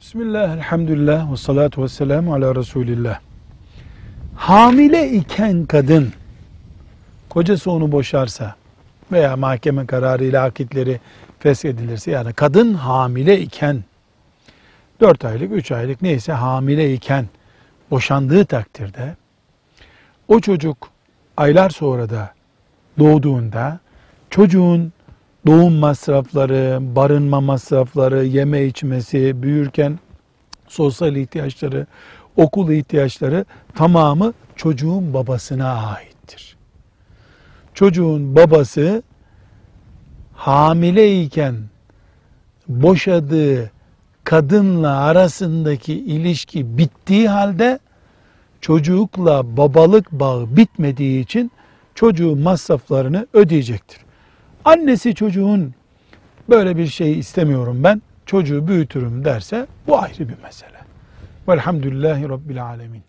Bismillah, elhamdülillah, ve salatu ve selamu ala Resulillah. Hamile iken kadın, kocası onu boşarsa veya mahkeme kararıyla akitleri feshedilirse yani kadın hamile iken 4 aylık, 3 aylık neyse hamile iken boşandığı takdirde o çocuk aylar sonra da doğduğunda çocuğun doğum masrafları, barınma masrafları, yeme içmesi, büyürken sosyal ihtiyaçları, okul ihtiyaçları tamamı çocuğun babasına aittir. Çocuğun babası hamileyken boşadığı kadınla arasındaki ilişki bittiği halde çocukla babalık bağı bitmediği için çocuğun masraflarını ödeyecektir. Annesi çocuğun böyle bir şey istemiyorum ben, çocuğu büyütürüm derse bu ayrı bir mesele. Velhamdülillahi Rabbil Alemin.